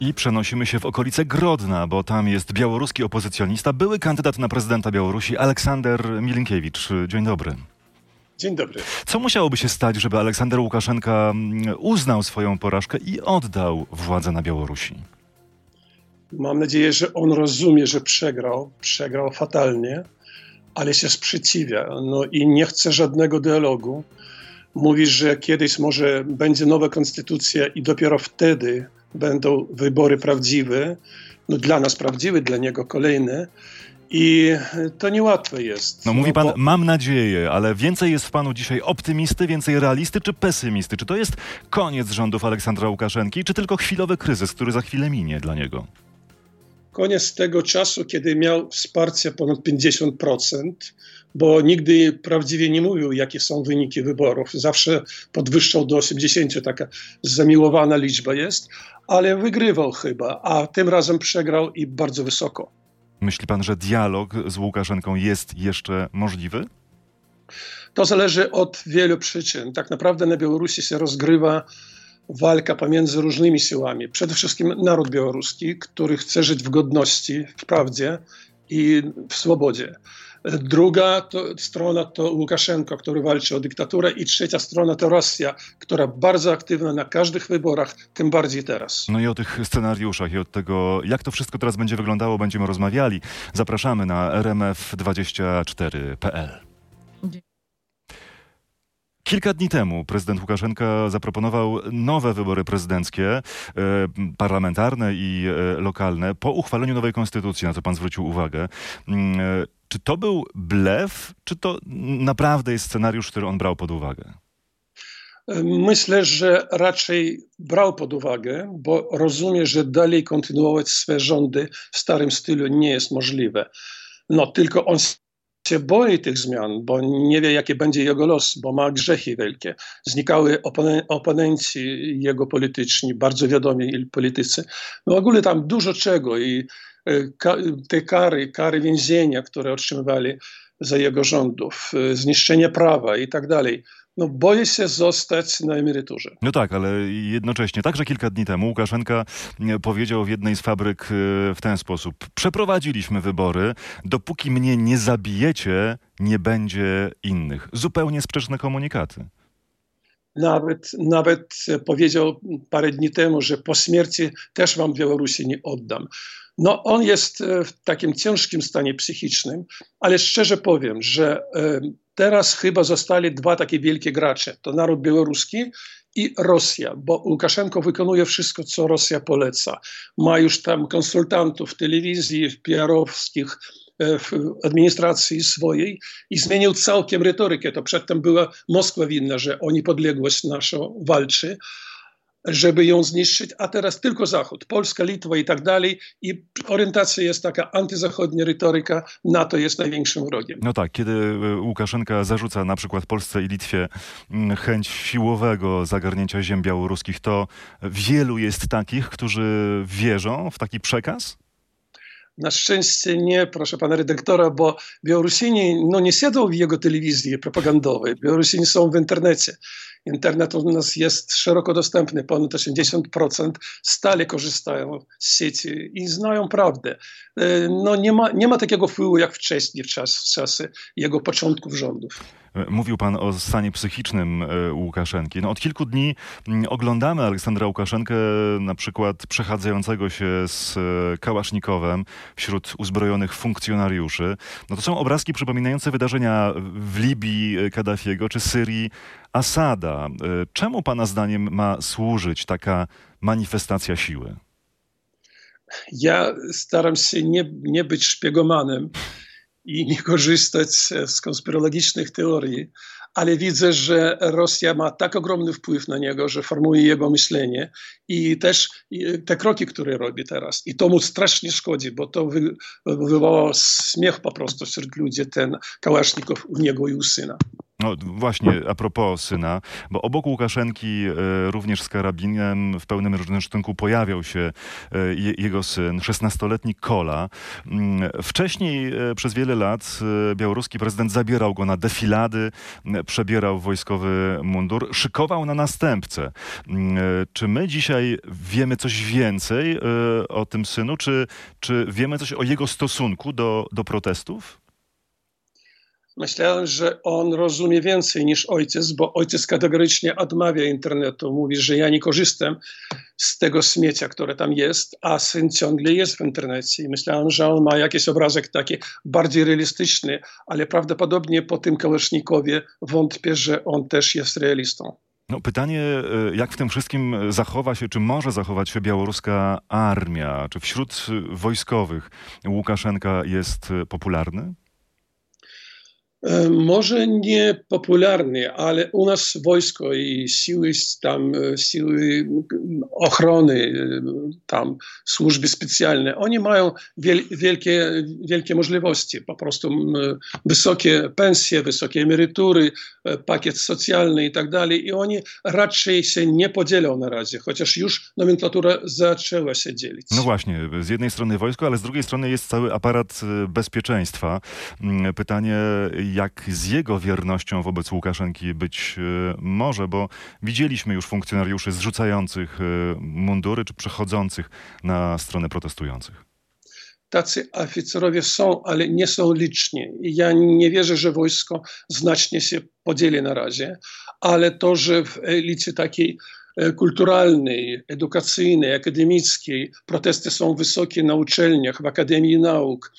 I przenosimy się w okolice Grodna, bo tam jest białoruski opozycjonista, były kandydat na prezydenta Białorusi Aleksander Milinkiewicz. Dzień dobry. Dzień dobry. Co musiałoby się stać, żeby Aleksander Łukaszenka mm, uznał swoją porażkę i oddał władzę na Białorusi? Mam nadzieję, że on rozumie, że przegrał, przegrał fatalnie, ale się sprzeciwia no i nie chce żadnego dialogu. Mówi, że kiedyś może będzie nowa konstytucja i dopiero wtedy będą wybory prawdziwe, no dla nas prawdziwe, dla niego kolejne. I to niełatwe jest. No mówi pan, bo... mam nadzieję, ale więcej jest w panu dzisiaj optymisty, więcej realisty czy pesymisty? Czy to jest koniec rządów Aleksandra Łukaszenki, czy tylko chwilowy kryzys, który za chwilę minie dla niego? Koniec tego czasu, kiedy miał wsparcie ponad 50%, bo nigdy prawdziwie nie mówił, jakie są wyniki wyborów. Zawsze podwyższał do 80%, taka zamiłowana liczba jest, ale wygrywał chyba, a tym razem przegrał i bardzo wysoko. Myśli pan, że dialog z Łukaszenką jest jeszcze możliwy? To zależy od wielu przyczyn. Tak naprawdę na Białorusi się rozgrywa walka pomiędzy różnymi siłami. Przede wszystkim naród białoruski, który chce żyć w godności, w prawdzie i w swobodzie. Druga to, strona to Łukaszenko, który walczy o dyktaturę i trzecia strona to Rosja, która bardzo aktywna na każdych wyborach, tym bardziej teraz. No i o tych scenariuszach i od tego, jak to wszystko teraz będzie wyglądało, będziemy rozmawiali. Zapraszamy na rmf24.pl. Kilka dni temu prezydent Łukaszenka zaproponował nowe wybory prezydenckie, e, parlamentarne i e, lokalne, po uchwaleniu nowej konstytucji, na co pan zwrócił uwagę. Mm, e, czy to był blef, czy to naprawdę jest scenariusz, który on brał pod uwagę? Myślę, że raczej brał pod uwagę, bo rozumie, że dalej kontynuować swe rządy w starym stylu nie jest możliwe. No tylko on się boi tych zmian, bo nie wie, jaki będzie jego los, bo ma grzechy wielkie. Znikały oponenci jego polityczni, bardzo wiadomi politycy. No w ogóle tam dużo czego i e, te kary, kary więzienia, które otrzymywali za jego rządów, e, zniszczenie prawa i tak dalej no boję się zostać na emeryturze. No tak, ale jednocześnie, także kilka dni temu Łukaszenka e, powiedział w jednej z fabryk e, w ten sposób. Przeprowadziliśmy wybory, dopóki mnie nie zabijecie, nie będzie innych. Zupełnie sprzeczne komunikaty. Nawet, nawet powiedział parę dni temu, że po śmierci też wam Białorusi nie oddam. No, on jest w takim ciężkim stanie psychicznym, ale szczerze powiem, że teraz chyba zostali dwa takie wielkie gracze. To naród białoruski i Rosja, bo Łukaszenko wykonuje wszystko, co Rosja poleca. Ma już tam konsultantów w telewizji, w PR-owskich, e, w administracji swojej i zmienił całkiem retorykę. To przedtem była Moskwa winna, że o niepodległość naszą walczy żeby ją zniszczyć, a teraz tylko Zachód, Polska, Litwa i tak dalej. I orientacja jest taka antyzachodnia retoryka, NATO jest największym wrogiem. No tak, kiedy e, Łukaszenka zarzuca na przykład Polsce i Litwie mm, chęć siłowego zagarnięcia ziem białoruskich, to wielu jest takich, którzy wierzą w taki przekaz? Na szczęście nie, proszę pana redaktora, bo Białorusini no, nie siedzą w jego telewizji propagandowej. Białorusini są w internecie. Internet u nas jest szeroko dostępny, ponad 80% stale korzystają z sieci i znają prawdę. E, no, nie, ma, nie ma takiego wpływu jak wcześniej, w, czas, w czasy jego początków rządów. Mówił pan o stanie psychicznym e, Łukaszenki. No, od kilku dni mm, oglądamy Aleksandra Łukaszenkę, na przykład przechadzającego się z e, Kałasznikowem wśród uzbrojonych funkcjonariuszy. No to są obrazki przypominające wydarzenia w Libii Kaddafiego czy Syrii Asada. E, czemu pana zdaniem ma służyć taka manifestacja siły? Ja staram się nie, nie być szpiegomanem i nie korzystać z konspirologicznych teorii, ale widzę, że Rosja ma tak ogromny wpływ na niego, że formuje jego myślenie i też te kroki, które robi teraz. I to mu strasznie szkodzi, bo to wy, wywołało śmiech po prostu wśród ludzi, ten Kałasznikow u niego i u syna. No właśnie, a propos syna, bo obok Łukaszenki e, również z karabinem w pełnym rynsztunku pojawiał się e, jego syn, 16-letni Kola. Mm, wcześniej e, przez wiele lat białoruski prezydent zabierał go na defilady, przebierał wojskowy mundur, szykował na następcę. Mm, czy my dzisiaj wiemy coś więcej o tym synu, czy, czy wiemy coś o jego stosunku do, do protestów? Myślałem, że on rozumie więcej niż ojciec, bo ojciec kategorycznie odmawia internetu. Mówi, że ja nie korzystam z tego śmiecia, które tam jest, a syn ciągle jest w internecie. I myślałem, że on ma jakiś obrazek taki bardziej realistyczny, ale prawdopodobnie po tym Kałasznikowie wątpię, że on też jest realistą. No, pytanie, e, jak w tym wszystkim zachowa się, czy może zachować się białoruska armia? Czy wśród wojskowych Łukaszenka jest popularny? E, może nie popularny, ale u nas wojsko i siły tam, e, siły ochrony, e, tam służby specjalne, oni mają wiel, wielkie, wielkie możliwości, po prostu wysokie pensje, wysokie emerytury, pakiet socjalny i tak dalej i oni raczej się nie podzielą na razie, chociaż już nomenklatura zaczęła się dzielić. No właśnie, z jednej strony wojsko, ale z drugiej strony jest cały aparat bezpieczeństwa. Mm, pytanie, jak z jego wiernością wobec Łukaszenki być e, może, bo widzieliśmy już funkcjonariuszy zrzucających e, mundury czy przechodzących na stronę protestujących tacy oficerowie są, ale nie są liczni. Ja nie wierzę, że wojsko znacznie się podzieli na razie, ale to, że w elicie takiej e, kulturalnej, edukacyjnej, akademickiej protesty są wysokie na uczelniach, w Akademii Nauk,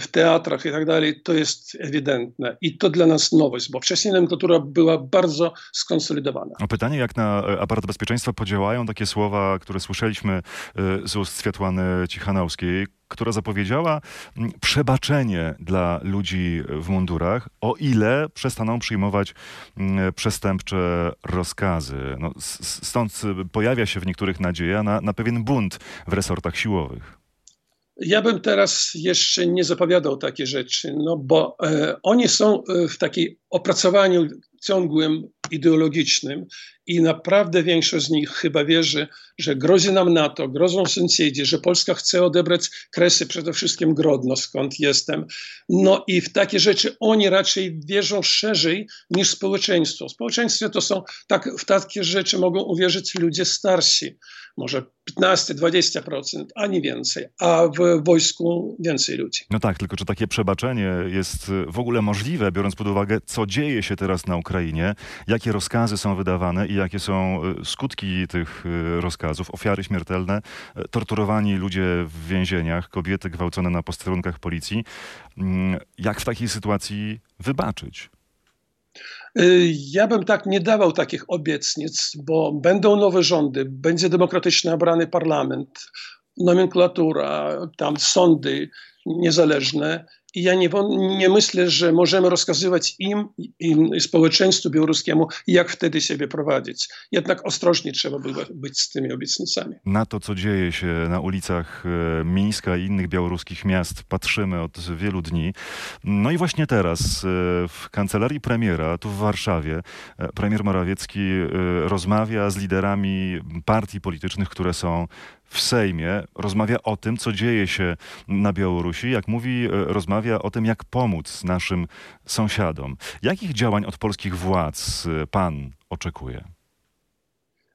w teatrach i tak dalej, to jest ewidentne. I to dla nas nowość, bo wcześniej nomenklatura była bardzo skonsolidowana. O pytanie, jak na e, aparat bezpieczeństwa podziałają takie słowa, które słyszeliśmy e, z ust Swiatłany Cichanowskiej, która zapowiedziała przebaczenie dla ludzi w mundurach, o ile przestaną przyjmować przestępcze rozkazy. No, stąd pojawia się w niektórych nadzieja na, na pewien bunt w resortach siłowych. Ja bym teraz jeszcze nie zapowiadał takie rzeczy, no bo e, oni są e, w takiej opracowaniu ciągłym, ideologicznym i naprawdę większość z nich chyba wierzy, że grozi nam NATO, grozą sąsiedzi, że Polska chce odebrać Kresy, przede wszystkim Grodno, skąd jestem. No i w takie rzeczy oni raczej wierzą szerzej niż społeczeństwo. W społeczeństwie to są, tak, w takie rzeczy mogą uwierzyć ludzie starsi, może 15-20%, a nie więcej, a w wojsku więcej ludzi. No tak, tylko czy takie przebaczenie jest w ogóle możliwe, biorąc pod uwagę, co dzieje się teraz na Ukrainie, jakie rozkazy są wydawane i jakie są e, skutki tych e, rozkazów, ofiary śmiertelne, e, torturowani ludzie w więzieniach, kobiety gwałcone na posterunkach policji. Mm, jak w takiej sytuacji wybaczyć? Ja bym tak nie dawał takich obietnic, bo będą nowe rządy, będzie demokratycznie obrany parlament, nomenklatura, tam sądy niezależne i ja nie, nie, myślę, że możemy rozkazywać im, im społeczeństwu białoruskiemu, jak wtedy siebie prowadzić. Jednak ostrożnie trzeba było być z tymi obietnicami. Na to, co dzieje się na ulicach e, Mińska i innych białoruskich miast, patrzymy od wielu dni. No i właśnie teraz e, w kancelarii premiera, tu w Warszawie, e, premier Morawiecki rozmawia z liderami partii politycznych, które są w Sejmie rozmawia o tym, co dzieje się na Białorusi. Jak mówi, e, rozmawia o tym, jak pomóc naszym sąsiadom. Jakich działań od polskich władz e, pan oczekuje?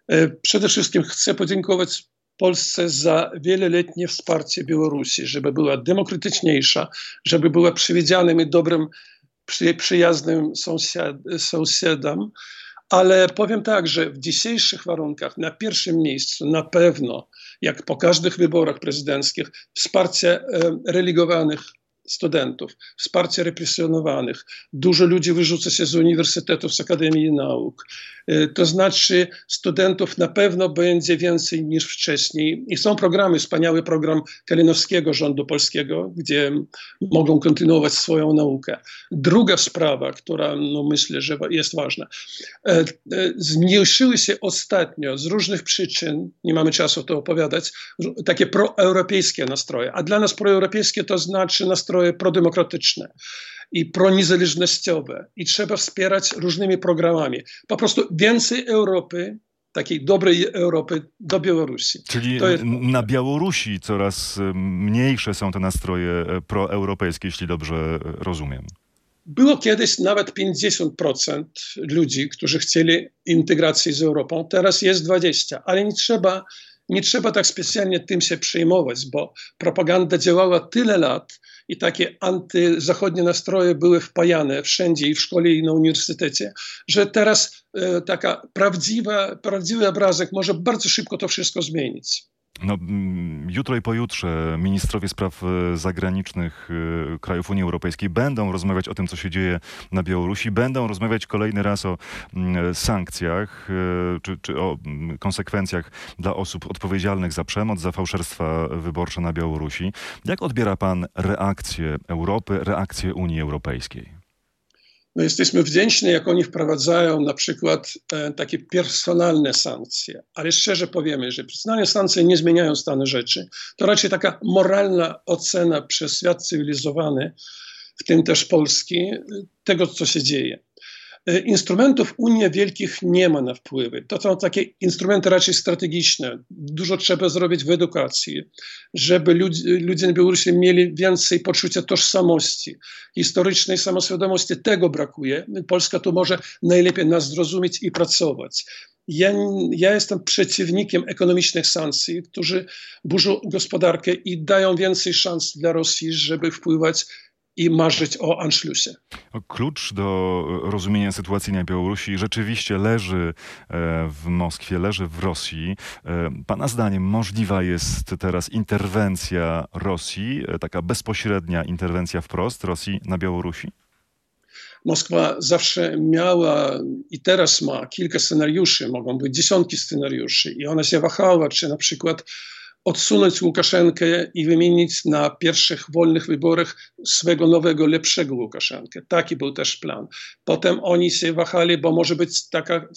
E, przede wszystkim chcę podziękować Polsce za wieloletnie wsparcie Białorusi, żeby była demokratyczniejsza, żeby była przewidzianym i dobrym, przyjaznym sąsiad, sąsiadem. Ale powiem tak, że w dzisiejszych warunkach na pierwszym miejscu na pewno jak po każdych wyborach prezydenckich, wsparcie e, religowanych studentów, wsparcie represjonowanych. Dużo ludzi wyrzuca się z uniwersytetów, z Akademii Nauk. Y, to znaczy studentów na pewno będzie więcej niż wcześniej. I są programy, wspaniały program Kalinowskiego rządu polskiego, gdzie mogą kontynuować swoją naukę. Druga sprawa, która no myślę, że jest ważna. E, e, zmniejszyły się ostatnio z różnych przyczyn, nie mamy czasu to opowiadać, takie proeuropejskie nastroje. A dla nas proeuropejskie to znaczy nastroje nastroje prodemokratyczne i proniezależnościowe i trzeba wspierać różnymi programami. Po prostu więcej Europy, takiej dobrej Europy do Białorusi. Czyli jest... na Białorusi coraz mniejsze są te nastroje e, proeuropejskie, jeśli dobrze rozumiem. Było kiedyś nawet 50% ludzi, którzy chcieli integracji z Europą, teraz jest 20%, ale nie trzeba, nie trzeba tak specjalnie tym się przejmować, bo propaganda działała tyle lat i takie antyzachodnie nastroje były wpajane wszędzie i w szkole i na uniwersytecie, że teraz e, taka prawdziwa, prawdziwy obrazek może bardzo szybko to wszystko zmienić. No, mm, jutro i pojutrze ministrowie spraw e, zagranicznych e, krajów Unii Europejskiej będą rozmawiać o tym, co się dzieje na Białorusi, będą rozmawiać kolejny raz o mm, sankcjach e, czy, czy o mm, konsekwencjach dla osób odpowiedzialnych za przemoc, za fałszerstwa wyborcze na Białorusi. Jak odbiera pan reakcję Europy, reakcję Unii Europejskiej? No jesteśmy wdzięczni, jak oni wprowadzają na przykład e, takie personalne sankcje, ale szczerze powiemy, że personalne sankcje nie zmieniają stanu rzeczy. To raczej taka moralna ocena przez świat cywilizowany, w tym też Polski, tego, co się dzieje. E, instrumentów Unia wielkich nie ma na wpływy. To są takie instrumenty raczej strategiczne. Dużo trzeba zrobić w edukacji, żeby ludzie, ludzie na Białorusi mieli więcej poczucia tożsamości, historycznej samoświadomości. Tego brakuje. Polska tu może najlepiej nas zrozumieć i pracować. Ja, ja, jestem przeciwnikiem ekonomicznych sankcji, którzy burzą gospodarkę i dają więcej szans dla Rosji, żeby wpływać i marzyć o Anschlussie. Klucz do rozumienia sytuacji na Białorusi rzeczywiście leży e, w Moskwie, leży w Rosji. E, pana zdaniem możliwa jest teraz interwencja Rosji, e, taka bezpośrednia interwencja wprost Rosji na Białorusi? Moskwa zawsze miała i teraz ma kilka scenariuszy, mogą być dziesiątki scenariuszy, i ona się wahała, czy na przykład odsunąć Łukaszenkę i wymienić na pierwszych wolnych wyborach swego nowego, lepszego Łukaszenkę. Taki był też plan. Potem oni się wahali, bo może być taka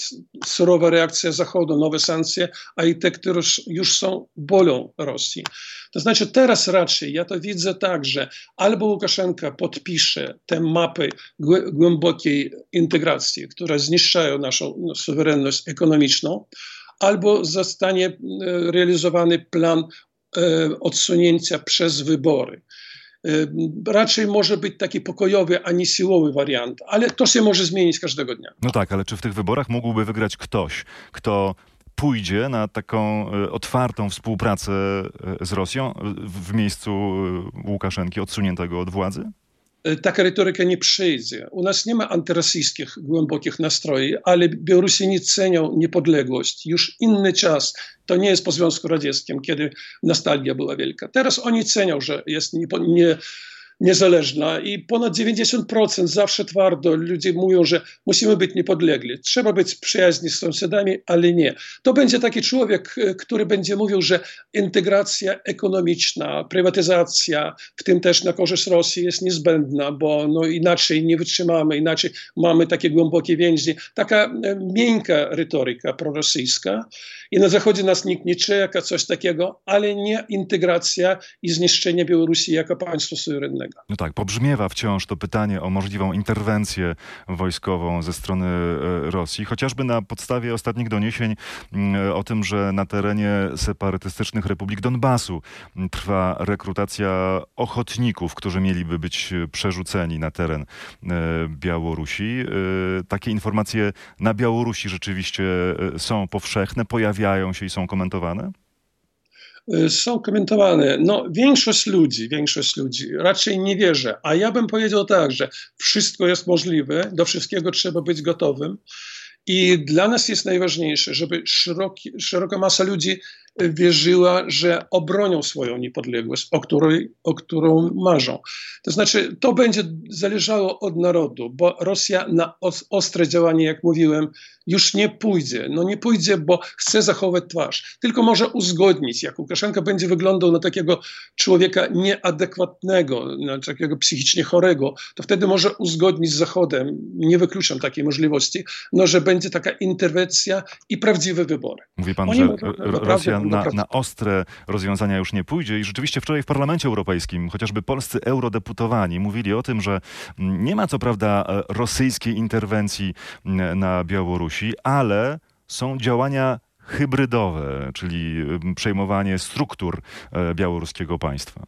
surowa reakcja Zachodu, nowe sankcje, a i te, które już są bolą Rosji. To znaczy teraz raczej ja to widzę tak, że albo Łukaszenka podpisze te mapy głębokiej integracji, które zniszczają naszą suwerenność ekonomiczną, albo zostanie e, realizowany plan e, odsunięcia przez wybory. E, raczej może być taki pokojowy, a nie siłowy wariant, ale to się może zmienić każdego dnia. No tak, ale czy w tych wyborach mógłby wygrać ktoś, kto pójdzie na taką otwartą współpracę z Rosją w miejscu Łukaszenki odsuniętego od władzy? E, taka retoryka nie przyjdzie. U nas nie ma antyrosyjskich głębokich nastrojów, ale Białorusini cenią niepodległość. Już inny czas. To nie jest po Związku Radzieckim, kiedy nostalgia była wielka. Teraz oni cenią, że jest nie, nie niezależna i ponad 90% zawsze twardo ludzie mówią, że musimy być niepodlegli. Trzeba być przyjaźni z sąsiadami, ale nie. To będzie taki człowiek, e, który będzie mówił, że integracja ekonomiczna, prywatyzacja, w tym też na korzyść Rosji jest niezbędna, bo no inaczej nie wytrzymamy, inaczej mamy takie głębokie więzi. Taka e, miękka retoryka prorosyjska i na Zachodzie nas nikt nie czeka, coś takiego, ale nie integracja i zniszczenie Białorusi jako państwa suwerennego. No tak, pobrzmiewa wciąż to pytanie o możliwą interwencję wojskową ze strony e, Rosji, chociażby na podstawie ostatnich doniesień mm, o tym, że na terenie separatystycznych republik Donbasu trwa rekrutacja ochotników, którzy mieliby być przerzuceni na teren e, Białorusi. E, takie informacje na Białorusi rzeczywiście są powszechne, pojawiają się i są komentowane? Y, są komentowane. No, większość ludzi, większość ludzi raczej nie wierzy. A ja bym powiedział tak, że wszystko jest możliwe, do wszystkiego trzeba być gotowym. I dla nas jest najważniejsze, żeby szeroki, szeroka masa ludzi wierzyła, że obronią swoją niepodległość, o, której, o którą marzą. To znaczy, to będzie zależało od narodu, bo Rosja na ostre działanie, jak mówiłem, już nie pójdzie. No nie pójdzie, bo chce zachować twarz. Tylko może uzgodnić, jak Łukaszenka będzie wyglądał na takiego człowieka nieadekwatnego, na takiego psychicznie chorego, to wtedy może uzgodnić z Zachodem, nie wykluczam takiej możliwości, no że będzie taka interwencja i prawdziwe wybory. Mówi pan, Oni że Rosja na, na ostre rozwiązania już nie pójdzie i rzeczywiście wczoraj w Parlamencie Europejskim chociażby polscy eurodeputowani mówili o tym, że nie ma co prawda e, rosyjskiej interwencji na Białorusi, ale są działania hybrydowe, czyli przejmowanie struktur e, białoruskiego państwa.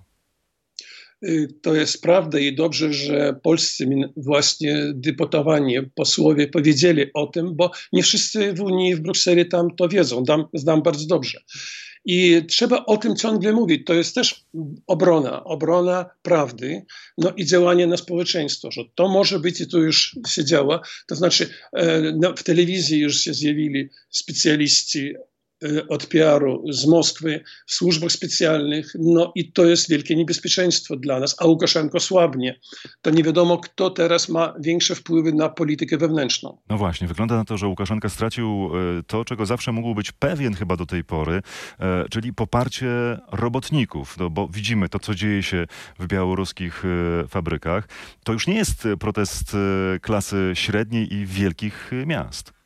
Y, to jest prawda i dobrze, że polscy właśnie deputowani, posłowie powiedzieli o tym, bo nie wszyscy w Unii, w Brukseli tam to wiedzą, znam, znam bardzo dobrze. I trzeba o tym ciągle mówić. To jest też obrona, obrona prawdy, no i działanie na społeczeństwo, że to może być i to już się działa. To znaczy e, w telewizji już się zjawili specjaliści od PR-u z Moskwy w służbach specjalnych, no i to jest wielkie niebezpieczeństwo dla nas, a Łukaszenko słabnie. To nie wiadomo, kto teraz ma większe wpływy na politykę wewnętrzną. No właśnie, wygląda na to, że Łukaszenka stracił y, to, czego zawsze mógł być pewien chyba do tej pory, y, czyli poparcie robotników, no bo widzimy to, co dzieje się w białoruskich fabrykach. To już nie jest protest klasy średniej i wielkich miast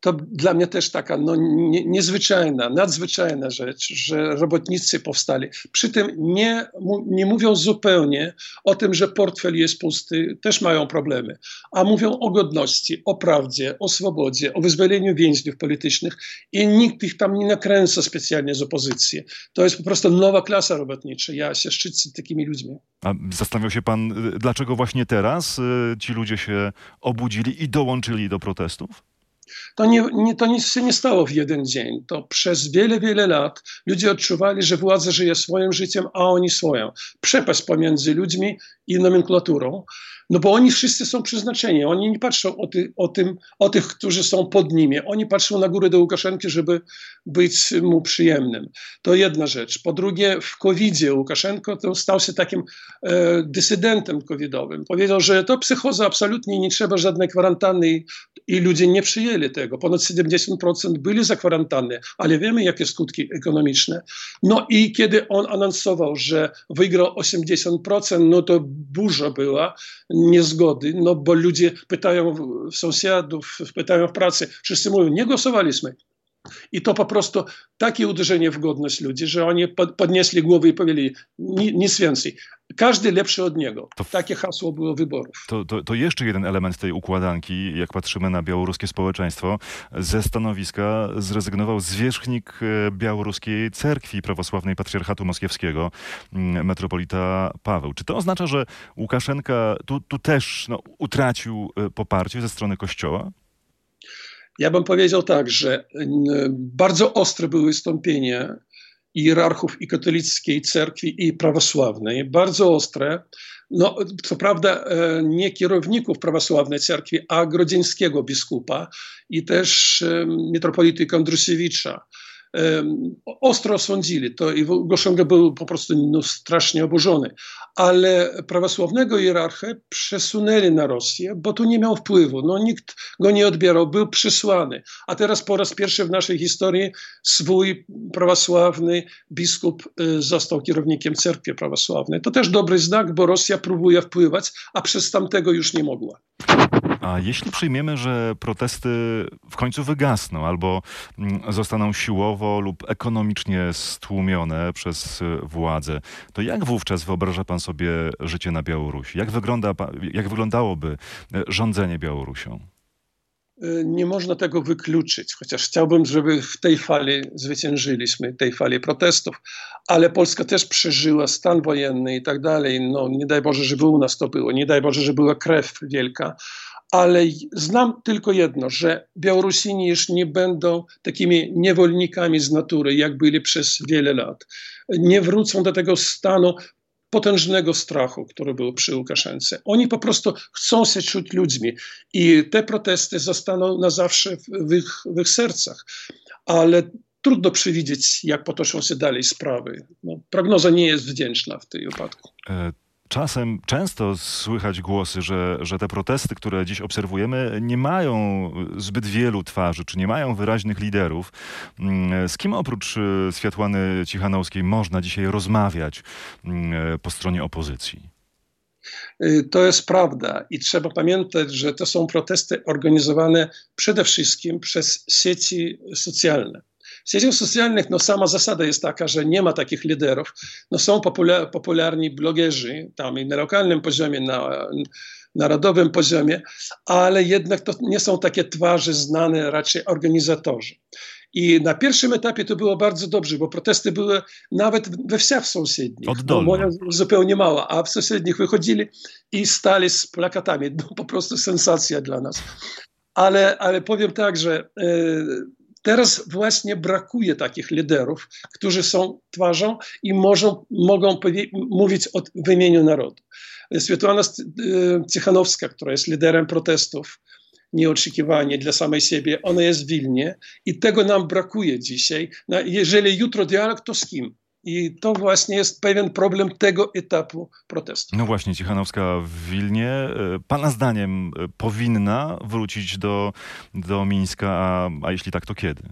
to dla mnie też taka no, nie, niezwyczajna, nadzwyczajna rzecz, że robotnicy powstali. Przy tym nie, nie mówią zupełnie o tym, że portfel jest pusty, też mają problemy, a mówią o godności, o prawdzie, o swobodzie, o wyzwoleniu więźniów politycznych i nikt ich tam nie nakręca specjalnie z opozycji. To jest po prostu nowa klasa robotnicza. Ja się szczycę takimi ludźmi. A zastanawiał się pan, dlaczego właśnie teraz y, ci ludzie się obudzili i dołączyli do protestów? To, nie, nie, to nic się nie stało w jeden dzień. To przez wiele, wiele lat ludzie odczuwali, że władza żyje swoim życiem, a oni swoją. Przepaść pomiędzy ludźmi i nomenklaturą. No bo oni wszyscy są przeznaczeni. Oni nie patrzą o, ty, o, tym, o tych, którzy są pod nimi. Oni patrzą na górę do Łukaszenki, żeby być mu przyjemnym. To jedna rzecz. Po drugie, w COVID-zie Łukaszenko to stał się takim e, dysydentem covidowym. Powiedział, że to psychoza absolutnie nie trzeba żadnej kwarantanny i, i ludzie nie tego. Ponad 70% byli za kwarantanny, ale wiemy, jakie skutki ekonomiczne. No i kiedy on anonsował, że wygrał 80%, no to burza była niezgody, no bo ludzie pytają sąsiadów, pytają w pracy, wszyscy mówią, nie głosowaliśmy. I to po prostu takie uderzenie w godność ludzi, że oni podnieśli głowy i powiedzieli nic więcej. Każdy lepszy od niego. To, Takie hasło było wyborów. To, to, to, jeszcze jeden element tej układanki, jak patrzymy na białoruskie społeczeństwo. Ze stanowiska zrezygnował zwierzchnik e, białoruskiej cerkwi prawosławnej patriarchatu moskiewskiego, mm, metropolita Paweł. Czy to oznacza, że Łukaszenka tu, tu też no, utracił e, poparcie ze strony kościoła? Ja bym powiedział tak, że bardzo ostre były wystąpienia hierarchów i katolickiej cerkwi i prawosławnej, bardzo ostre. No, co prawda e, nie kierowników prawosławnej cerkwi, a grodzieńskiego biskupa i też metropolity Kondrusiewicza ostro osądzili to i Goszonga był po prostu no, strasznie oburzony. Ale prawosławnego hierarchę przesunęli na Rosję, bo tu nie miał wpływu. No, nikt go nie odbierał, był przysłany. A teraz po raz pierwszy w naszej historii swój prawosławny biskup y, został kierownikiem cerkwi prawosławnej. To też dobry znak, bo Rosja próbuje wpływać, a przez tamtego już nie mogła. A jeśli przyjmiemy, że protesty w końcu wygasną albo mm, zostaną siłowo lub ekonomicznie stłumione przez y, władze, to jak wówczas wyobraża pan sobie życie na Białorusi? Jak, wygląda, jak wyglądałoby y, rządzenie Białorusią? Y, nie można tego wykluczyć, chociaż chciałbym, żeby w tej fali zwyciężyliśmy, tej fali protestów, ale Polska też przeżyła stan wojenny i tak dalej. No, nie daj Boże, żeby u nas to było, nie daj Boże, żeby była krew wielka, ale znam tylko jedno, że Białorusini już nie będą takimi niewolnikami z natury, jak byli przez wiele lat. Nie wrócą do tego stanu potężnego strachu, który był przy Łukaszence. Oni po prostu chcą się czuć ludźmi i te protesty zostaną na zawsze w ich, w ich sercach. Ale trudno przewidzieć, jak potoczą się dalej sprawy. No, prognoza nie jest wdzięczna w tym wypadku. E czasem, często słychać głosy, że, że te protesty, które dziś obserwujemy, nie mają zbyt wielu twarzy, czy nie mają wyraźnych liderów. Mm, z kim oprócz e, Światłany Cichanowskiej można dzisiaj rozmawiać mm, po stronie opozycji? Y, to jest prawda i trzeba pamiętać, że to są protesty organizowane przede wszystkim przez sieci socjalne. W sieciach socjalnych no, sama zasada jest taka, że nie ma takich liderów. No, są popular popularni blogerzy tam i na lokalnym poziomie, na narodowym poziomie, ale jednak to nie są takie twarze znane, raczej organizatorzy. I na pierwszym etapie to było bardzo dobrze, bo protesty były nawet we wsiach sąsiednich. Oddolne. Moja zupełnie mała, a w sąsiednich wychodzili i stali z plakatami. No, po prostu sensacja dla nas. Ale, ale powiem tak, że e, teraz właśnie brakuje takich liderów, którzy są twarzą i możą, mogą mówić od, w imieniu narodu. Świetłana Cichanowska, która jest liderem protestów, nieoczekiwanie dla samej siebie, ona jest w Wilnie i tego nam brakuje dzisiaj. Jeżeli jutro dialog, to z kim? I to właśnie jest pewien problem tego etapu protestu. No właśnie, Cichanowska w Wilnie, e, Pana zdaniem e, powinna wrócić do, do Mińska, a, a jeśli tak, to kiedy?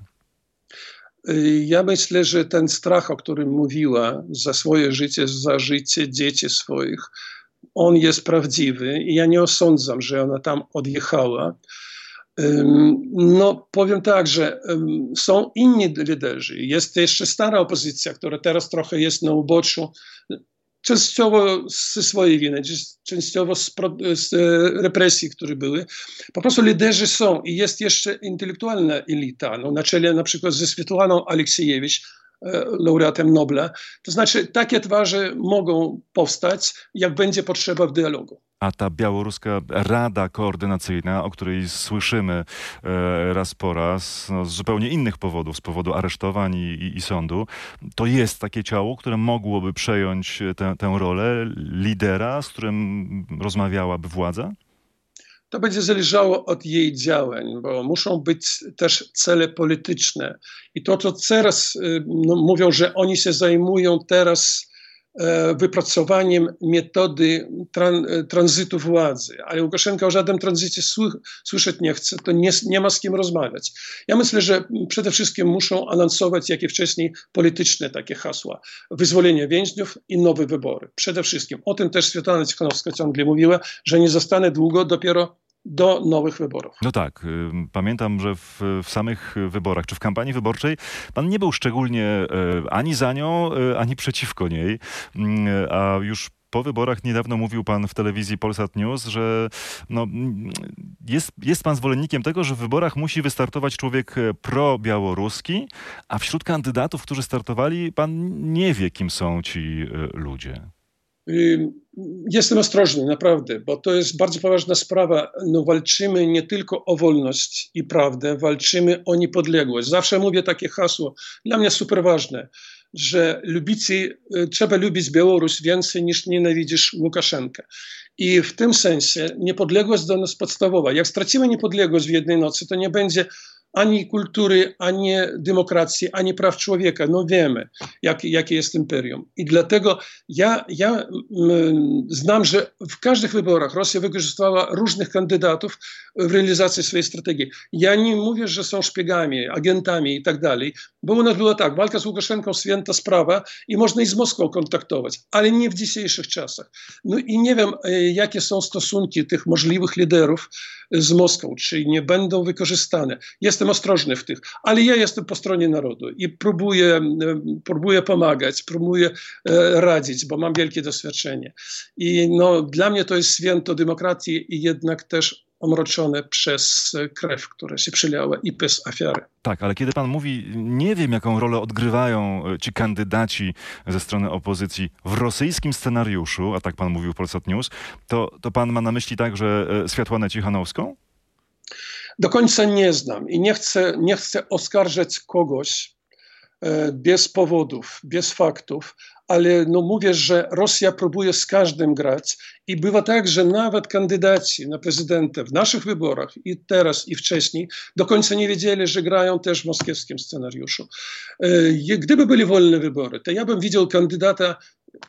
Ja myślę, że ten strach, o którym mówiła, za swoje życie, za życie dzieci swoich, on jest prawdziwy i ja nie osądzam, że ona tam odjechała. No, powiem tak, że są inni liderzy. Jest jeszcze stara opozycja, która teraz trochę jest na uboczu, częściowo ze swojej winy, częściowo z, z represji, które były. Po prostu liderzy są i jest jeszcze intelektualna elita, no, na czele na przykład ze Swietłaną Aleksiejewicz, E, laureatem Nobla. To znaczy, takie twarze mogą powstać, jak będzie potrzeba w dialogu. A ta białoruska rada koordynacyjna, o której słyszymy e, raz po raz, no, z zupełnie innych powodów, z powodu aresztowań i, i, i, sądu, to jest takie ciało, które mogłoby przejąć tę, tę rolę lidera, z którym rozmawiałaby władza? To będzie zależało od jej działań, bo muszą być też cele polityczne. I to, co teraz y, no, mówią, że oni się zajmują teraz e, wypracowaniem metody tran, e, tranzytu władzy, ale Łukaszenka o żadnym tranzycie słyszeć nie chce, to nie, nie ma z kim rozmawiać. Ja myślę, że przede wszystkim muszą anonsować, jak i wcześniej, polityczne takie hasła. Wyzwolenie więźniów i nowe wybory. Przede wszystkim. O tym też Świetlana Cichanowska ciągle mówiła, że nie zostanę długo, dopiero do nowych wyborów. No tak. Pamiętam, że w, w, samych wyborach, czy w kampanii wyborczej, pan nie był szczególnie y, ani za nią, y, ani przeciwko niej, a już po wyborach niedawno mówił pan w telewizji Polsat News, że no, jest, jest pan zwolennikiem tego, że w wyborach musi wystartować człowiek pro-białoruski, a wśród kandydatów, którzy startowali, pan nie wie, kim są ci ludzie. Jestem ostrożny, naprawdę, bo to jest bardzo poważna sprawa. No, walczymy nie tylko o wolność i prawdę, walczymy o niepodległość. Zawsze mówię takie hasło, dla mnie super ważne, że lubicie, trzeba lubić Białoruś więcej niż nienawidzisz Łukaszenkę. I w tym sensie niepodległość do nas podstawowa. Jak stracimy niepodległość w jednej nocy, to nie będzie ani kultury, ani demokracji, ani praw człowieka. No wiemy, jak, jakie jest imperium. I dlatego ja, ja znam, że w każdych wyborach Rosja wykorzystywała różnych kandydatów w realizacji swojej strategii. Ja nie mówię, że są szpiegami, agentami i tak dalej, bo u nas było tak, walka z Łukaszenką święta sprawa i można i z Moskwą kontaktować, ale nie w dzisiejszych czasach. No i nie wiem, e, jakie są stosunki tych możliwych liderów z Moskwą, czy nie będą wykorzystane. Jestem ostrożny w tych, ale ja jestem po stronie narodu i próbuję, próbuję pomagać, próbuję e, radzić, bo mam wielkie doświadczenie. I no, dla mnie to jest święto demokracji i jednak też omroczone przez krew, która się przylała i przez ofiary. Tak, ale kiedy pan mówi, nie wiem jaką rolę odgrywają e, ci kandydaci ze strony opozycji w rosyjskim scenariuszu, a tak pan mówił w Polsat News, to, to pan ma na myśli także e, Światłanę Cichanowską? Do końca nie znam i nie chcę, nie chcę oskarżać kogoś e, bez powodów, bez faktów, ale no mówię, że Rosja próbuje z każdym grać i bywa tak, że nawet kandydaci na prezydenta w naszych wyborach i teraz i wcześniej do końca nie wiedzieli, że grają też w moskiewskim scenariuszu. E, gdyby byli wolne wybory, to ja bym widział kandydata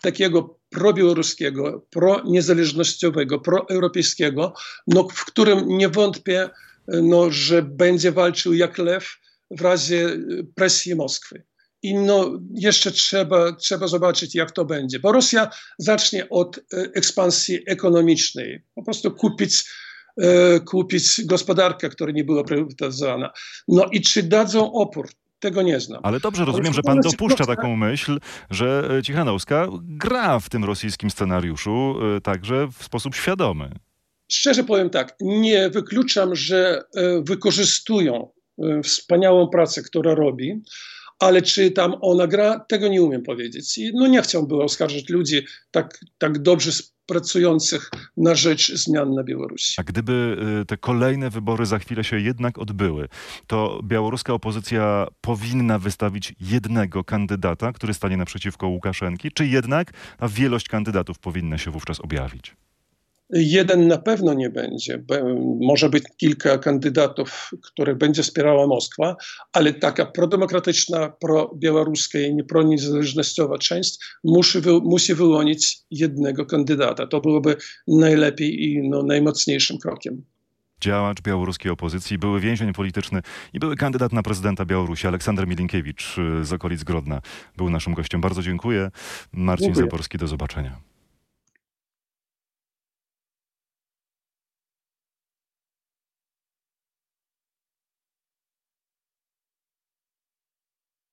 takiego probiałoruskiego, proniezależnościowego, proeuropejskiego, no, w którym nie wątpię, no, że będzie walczył jak lew w razie presji Moskwy. I no, jeszcze trzeba, trzeba zobaczyć, jak to będzie. Bo Rosja zacznie od ekspansji ekonomicznej. Po prostu kupić, kupić gospodarkę, która nie była prywatyzowana. No i czy dadzą opór? Tego nie znam. Ale dobrze, rozumiem, że pan dopuszcza taką myśl, że Cichanowska gra w tym rosyjskim scenariuszu także w sposób świadomy. Szczerze powiem tak, nie wykluczam, że wykorzystują wspaniałą pracę, którą robi, ale czy tam ona gra, tego nie umiem powiedzieć. I no nie chciałbym oskarżyć ludzi tak, tak dobrze pracujących na rzecz zmian na Białorusi. A gdyby te kolejne wybory za chwilę się jednak odbyły, to białoruska opozycja powinna wystawić jednego kandydata, który stanie naprzeciwko Łukaszenki, czy jednak wielość kandydatów powinna się wówczas objawić? Jeden na pewno nie będzie. Może być kilka kandydatów, których będzie wspierała Moskwa, ale taka prodemokratyczna, probiałoruska i proniezależnościowa część musi, wy, musi wyłonić jednego kandydata. To byłoby najlepiej i no, najmocniejszym krokiem działacz białoruskiej opozycji, były więzień polityczny i były kandydat na prezydenta Białorusi, Aleksander Milinkiewicz z okolic Grodna. Był naszym gościem. Bardzo dziękuję. Marcin dziękuję. Zaborski, do zobaczenia.